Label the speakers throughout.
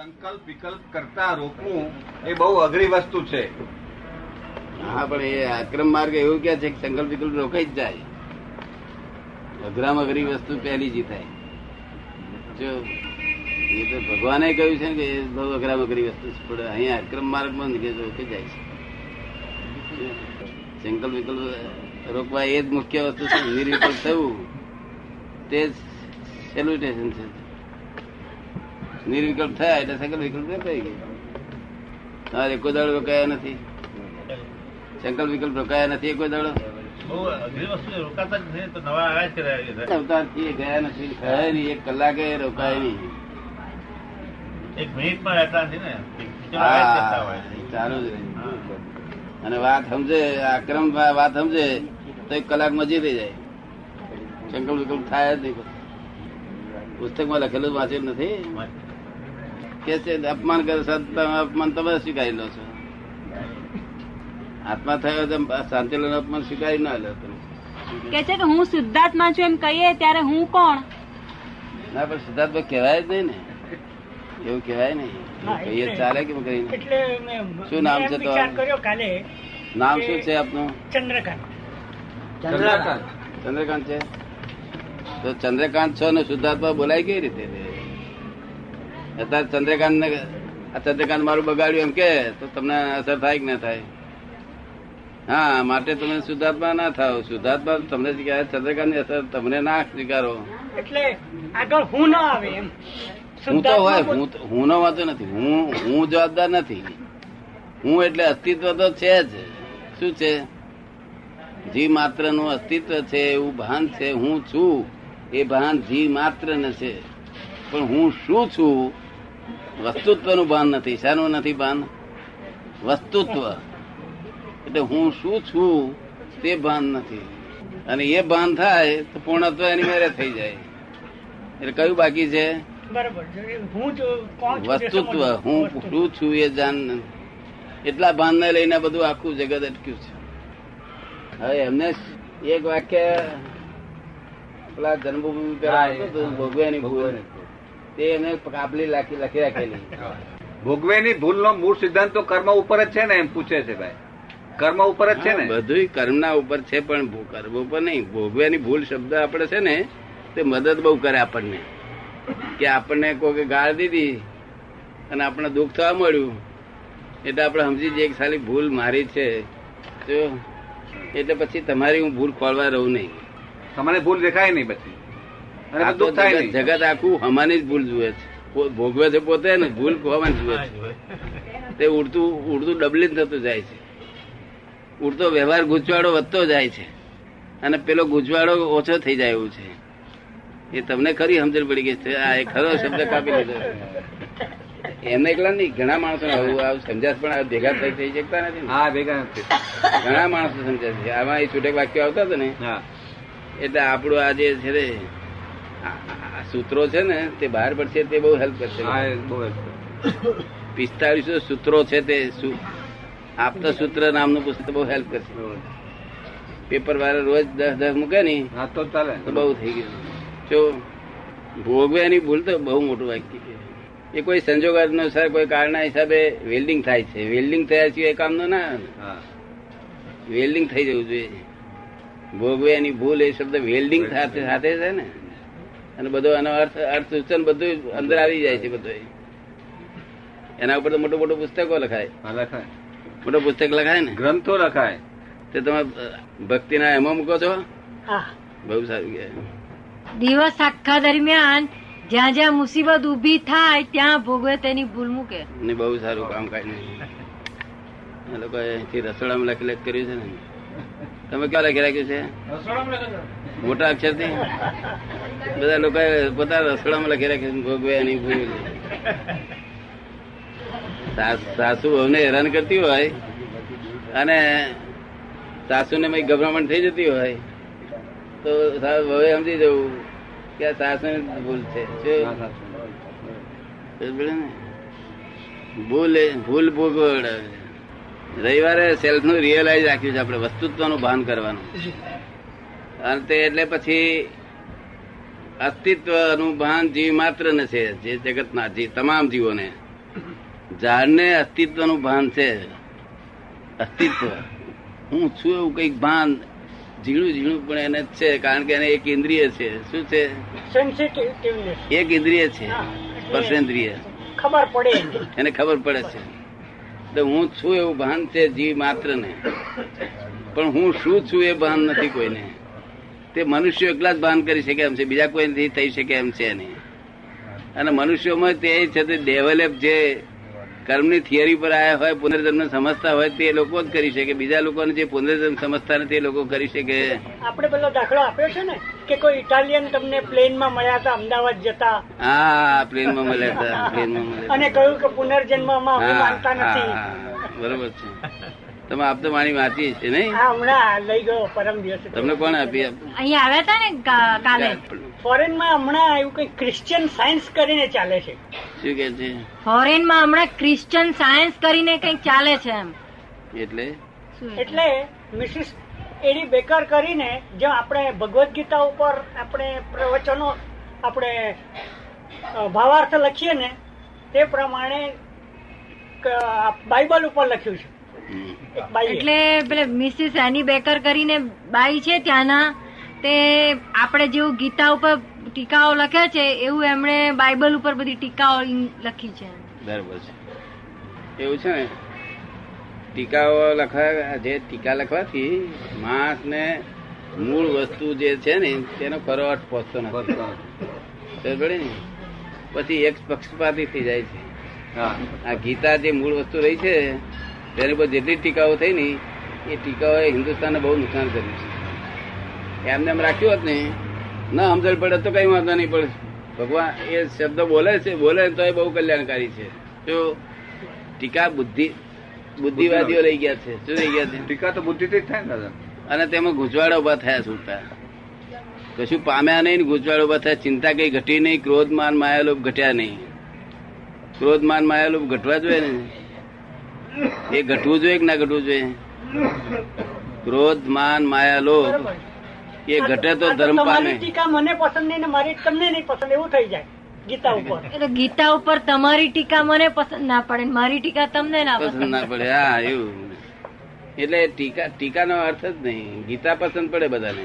Speaker 1: સંકલ્પ વિકલ્પ કરતા રોકવું એ બહુ અઘરી વસ્તુ છે.
Speaker 2: હા, પણ એ આક્રમ માર્ગ એવું કે છે કે સંકલ્પ વિકલ્પ રોકાઈ જ જાય. અઘરામ અઘરી વસ્તુ પહેલી જીતાય જો, એ તો ભગવાને કહ્યું છે કે એ બહુ અઘરામ અઘરી વસ્તુ છે, પણ અહીંયા આક્રમ માર્ગ કે રોકાઈ જાય છે. સંકલ્પ વિકલ્પ રોકવા એ જ મુખ્ય વસ્તુ છે નિર્વિકલ્પ થવું. તે જ સેલ્યુટેશન છે. નિર્વિકલ્પ થયા એટલે સંકલ્પ વિકલ્પ થઈ ગઈ તમારે કોઈ દાડો રોકાયા નથી. સંકલ્પ વિકલ્પ રોકાયા નથી કોઈ દાડો. અવતારથી ગયા નથી થયા નહીં એક કલાકે રોકાય નહીં.
Speaker 3: એક રહેતા ને
Speaker 2: ચાલુ જ રહે. અને વાત સમજે આક્રમ વાત સમજે તો એક કલાક મજી થઈ જાય. સંકલ્પ વિકલ્પ થાય જ નહીં પુસ્તકમાં લખેલું વાંચેલું નથી? કે છે અપમાન કરે અપમાન તમે સ્વીકારી લો છો. આત્મા થયો તો શાંતિલો અપમાન સ્વીકારી ના લો તમે.
Speaker 4: કે છે કે હું શુદ્ધાત્મા છું એમ કહીએ ત્યારે હું કોણ?
Speaker 2: ના પણ સિદ્ધાર્થ કહેવાય જ નહીં ને. એવું કહેવાય નહીં. કહીએ તો ચાલે કેમ કરીને શું નામ છે
Speaker 5: કાલે
Speaker 2: નામ શું છે આપનું?
Speaker 5: ચંદ્રકાંત.
Speaker 1: ચંદ્રકાંત.
Speaker 2: ચંદ્રકાંત છે? તો ચંદ્રકાંત છો ને શુદ્ધાત્મા બોલાય કઈ રીતે અત્યારે ચંદ્રકાંત ને આ ચંદ્રકાંત મારું બગાડ્યું એમ કે તો તમને અસર થાય કે ના થાય? હા માટે તમે શુદ્ધાત્મા ના થાવ શુદ્ધાત્મા તમને સ્વીકારે ચંદ્રકાંતની અસર તમને ના સ્વીકારો.
Speaker 5: એટલે આગળ હું ના આવે એમ.
Speaker 2: હું તો હોય હું હું નો વાંધો નથી. હું હું જવાબદાર નથી. હું એટલે અસ્તિત્વ તો છે જ. શું છે? જીવ માત્રનું અસ્તિત્વ છે એવું ભાન છે હું છું. એ ભાન જીવ માત્ર ને છે પણ હું શું છું? વસ્તુત્વનું ભાન નથી. શાનું નથી ભાન? વસ્તુત્વ. એટલે હું શું છું તે ભાન નથી. અને એ ભાન થાય તો પૂર્ણત્વ એની મેરે થઈ જાય. એટલે કયું બાકી છે? વસ્તુત્વ. હું શું છું એ જાન એટલા ભાનને લઈને બધું આખું જગત અટક્યું છે. હવે એમને એક વાક્ય પેલા જન્મભૂમિ ને, ભોગવ્યાની ભૂલ. તે એને કાબલી લખી લખી રાખેલી.
Speaker 1: ભોગવેની ભૂલનો મૂળ સિદ્ધાંત તો કર્મ ઉપર જ છે ને એમ પૂછે છે ભાઈ. કર્મ ઉપર જ છે ને?
Speaker 2: બધું કર્મના ઉપર છે પણ ભો- કર્મ ઉપર નહીં. ભોગવ્યાની ભૂલ શબ્દ આપણે છે ને તે મદદ બહુ કરે આપણને. કે આપણને કોઈ ગાળ દીધી અને આપણને દુઃખ થવા મળ્યું એટલે આપણે સમજી જઈએ કે સાલી ભૂલ મારી છે. તો એટલે પછી તમારી હું ભૂલ ખોલવા રહું નહીં.
Speaker 1: તમને ભૂલ દેખાય નહીં બધી. અને દુઃખ થાય
Speaker 2: જગત
Speaker 1: નહીં.
Speaker 2: જગત આખું હમાની જ ભૂલ જુએ છે. ભોગવે છે પોતે ને ભૂલ ખોવાની જુએ છે. તે ઉડતું ઉડતું ડબલિંગ થતું જાય છે. ઉડતો વ્યવહાર ગૂંચવાડો વધતો જાય છે. અને પેલો ગૂંચવાડો ઓછો થઈ જાય એવું છે. એ તમને ખરી સમજણ પડી ગઈ છે. આ એ ખરો શબ્દ કાપી લીધો. એમને એકલા નહીં ઘણા માણસો આવું આવું સમજાશ પણ ભેગા થઈ થઈ શકતા નથી
Speaker 1: હા ભેગા નથી.
Speaker 2: ઘણા માણસો સમજાય છે. આમાં એ છૂટક વાક્યો આવતા હતા ને.
Speaker 1: હા.
Speaker 2: એટલે આપણું આ જે છે ને સૂત્રો છે ને તે બહાર પડશે તે બહુ હેલ્પ કરશે. પિસ્તાળીસો સૂત્રો છે તે આપતા સૂત્ર નામનું પુસ્તક બહુ હેલ્પ કરશે. પેપર વાળા રોજ દસ દસ મૂકે ને
Speaker 1: તો ચાલે.
Speaker 2: તો બહુ થઈ ગયું. જો ભોગવ્યાની ભૂલ તો બહુ મોટું વાક્ય એ કોઈ સંજોગ અનુસાર કોઈ કારણના હિસાબે વેલ્ડિંગ થાય છે. વેલ્ડિંગ થયા સિવાય કામનું ના
Speaker 1: હા.
Speaker 2: વેલ્ડિંગ થઈ જવું જોઈએ. ભોગવ્યાની ભૂલ એ શબ્દ વેલ્ડિંગ સાથે સાથે છે ને? અને બધો એનો અર્થ અર્થ સૂચન બધું અંદર આવી જાય છે બધું એના ઉપર તો મોટું મોટું પુસ્તકો લખાય.
Speaker 1: લખાય.
Speaker 2: મોટો પુસ્તક લખાય ને?
Speaker 1: ગ્રંથો લખાય.
Speaker 2: તે તમે ભક્તિના એમાં મૂકો છો?
Speaker 5: હા.
Speaker 2: બહુ સારું કહેવાય.
Speaker 6: દિવસ આખા દરમિયાન જ્યાં જ્યાં મુસીબત ઊભી થાય ત્યાં ભોગવે તેની ભૂલ મૂકે.
Speaker 2: ને બહુ સારું કામ કાઢ્યું. એ લોકો અહીંથી રસોડામાં લખી લખ કર્યું છે ને? તમે ક્યાં લખી રાખ્યું છે? મોટા અક્ષરથી? બધા લોકો પોતાના રસોડામાં લખી રાખ્યું ભોગવે એની ભૂલ સાસ- અમને હેરાન કરતી હોય અને સાસુને મેં ગભરામણ થઈ જતી હોય તો હવે સમજી જવું કે આ સાસુને ભૂલ છે? ભૂલ ભૂલ ભોગવડ રવિવારે સેલ્ફનું રિયલાઇઝ રાખ્યું છે આપણે વસ્તુત્વનું ભાન કરવાનું. અને તે એટલે પછી અસ્તિત્વનું ભાન જીવ માત્ર ને છે જે જગતના જીવ તમામ જીવોને. ઝાડને અસ્તિત્વનું ભાન છે. અસ્તિત્વ. હું છું એવું કંઈક ભાન ઝીણું ઝીણું પણ એને છે કારણ કે એને એક ઇન્દ્રિય છે. શું છે? એક ઇન્દ્રિય છે. સ્પર્શેન્દ્રિય.
Speaker 5: ખબર પડે એને
Speaker 2: ખબર પડે છે. તો હું છું એવું ભાન છે જીવ માત્ર ને પણ હું શું છું એ ભાન નથી કોઈને. તે મનુષ્ય એકલા જ ભાન કરી શકે એમ છે, બીજા કોઈ થઈ શકે એમ છે નહીં. અને મનુષ્યોમાં તે છે તે ડેવલપ જે કર્મની થિયરી પર આવ્યા હોય પુનર્જન્મ સમજતા હોય તે લોકો જ કરી શકે. બીજા લોકોને જે પુનર્જન્મ સમજતા નથી એ લોકો કરી શકે.
Speaker 5: આપણે પેલો દાખલો આપ્યો છે ને કે કોઈ ઇટાલિયન તમને પ્લેનમાં મળ્યા હતા અમદાવાદ જતા.
Speaker 2: હા પ્લેનમાં મળ્યા હતા પ્લેનમાં મળ્યા
Speaker 5: અને કહ્યું કે પુનર્જન્મમાં માનતા નથી.
Speaker 2: બરોબર છે. તમે આપ તો વાણી વાંચી છે નહીં?
Speaker 5: હમણાં લઈ ગયો પરમ દિવસ.
Speaker 2: તમને કોણ આપી
Speaker 6: અહીંયા આવ્યા હતા ને કાલે?
Speaker 5: ફોરેનમાં હમણાં એવું કઈ ક્રિશ્ચિયન સાયન્સ કરીને ચાલે છે.
Speaker 2: શું કે છે?
Speaker 6: ફોરેનમાં હમણાં ક્રિશ્ચિયન સાયન્સ કરીને કંઈક ચાલે છે એમ.
Speaker 2: એટલે?
Speaker 5: એટલે? મિસિસ એડી બેકર કરીને જો આપણે ભગવદ્ ગીતા ઉપર આપણે પ્રવચનો આપણે ભાવાર્થ લખીએ ને તે પ્રમાણે બાઇબલ ઉપર લખ્યું છે.
Speaker 6: એટલે પેલે મિસિસ એની બેકર કરીને બાઈ છે ત્યાંના તે આપણે જેવું ગીતા ઉપર ટીકાઓ લખ્યા છે એવું એમણે બાઇબલ ઉપર બધી ટીકાઓ લખી છે.
Speaker 2: બરોબર છે એવું છે ને? ટીકાઓ લખવા જે ટીકા લખવાથી માણસ ને મૂળ વસ્તુ જે છે ને તેનો ખરો અર્થ પહોંચતો નથી. પછી એક પક્ષપાતી થઈ જાય છે.
Speaker 1: હા.
Speaker 2: આ ગીતા જે મૂળ વસ્તુ રહી છે તેની પર જેટલી ટીકાઓ થઈ ને એ ટીકાઓએ હિન્દુસ્તાનને બહુ નુકસાન કર્યું છે. એમને એમ રાખ્યું હોત ને ના સમજણ પડે તો કઈ વાંધો નહીં પડે ભગવાન એ શબ્દ બોલે છે બોલે તો એ બહુ કલ્યાણકારી છે. જો ટીકા બુદ્ધિ બુદ્ધિવાદીઓ લઈ ગયા છે શું લઈ ગયા છે?
Speaker 1: ટીકા તો બુદ્ધિથી જ થાય ને
Speaker 2: અને તેમાં ગૂંચવાડા ઊભા થયા છૂટતા કશું પામ્યા નહીં ને ગૂંચવાડા ઊભા થયા ચિંતા કઈ ઘટી નહીં ક્રોધ માન માયાલોપ ઘટ્યા નહીં. ક્રોધમાન માયા માયાલોપ ઘટવા જોઈએ ને. એ ઘટવું જોઈએ કે ના ઘટવું જોઈએ? ક્રોધ માન માયાલોપ
Speaker 5: બરોબર.
Speaker 2: એ ઘટે તો ધર્મ પામે.
Speaker 5: ટીકા મને પસંદ નહીં મારી તમને નહીં પસંદ એવું થઈ જાય ગીતા ઉપર.
Speaker 6: એટલે ગીતા ઉપર તમારી ટીકા મને પસંદ ના પડે મારી ટીકા તમને ના
Speaker 2: પસંદ ના પડે હા એવું. એટલે ટીકા ટીકાનો અર્થ જ નહીં. ગીતા પસંદ પડે બધાને.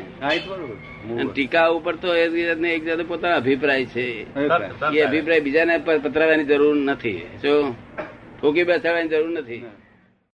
Speaker 2: ટીકા ઉપર તો એક જાતે પોતાનો અભિપ્રાય છે. એ અભિપ્રાય બીજાને પ- પતરાવવાની જરૂર નથી. જો ઠોકી બેસાડવાની જરૂર નથી.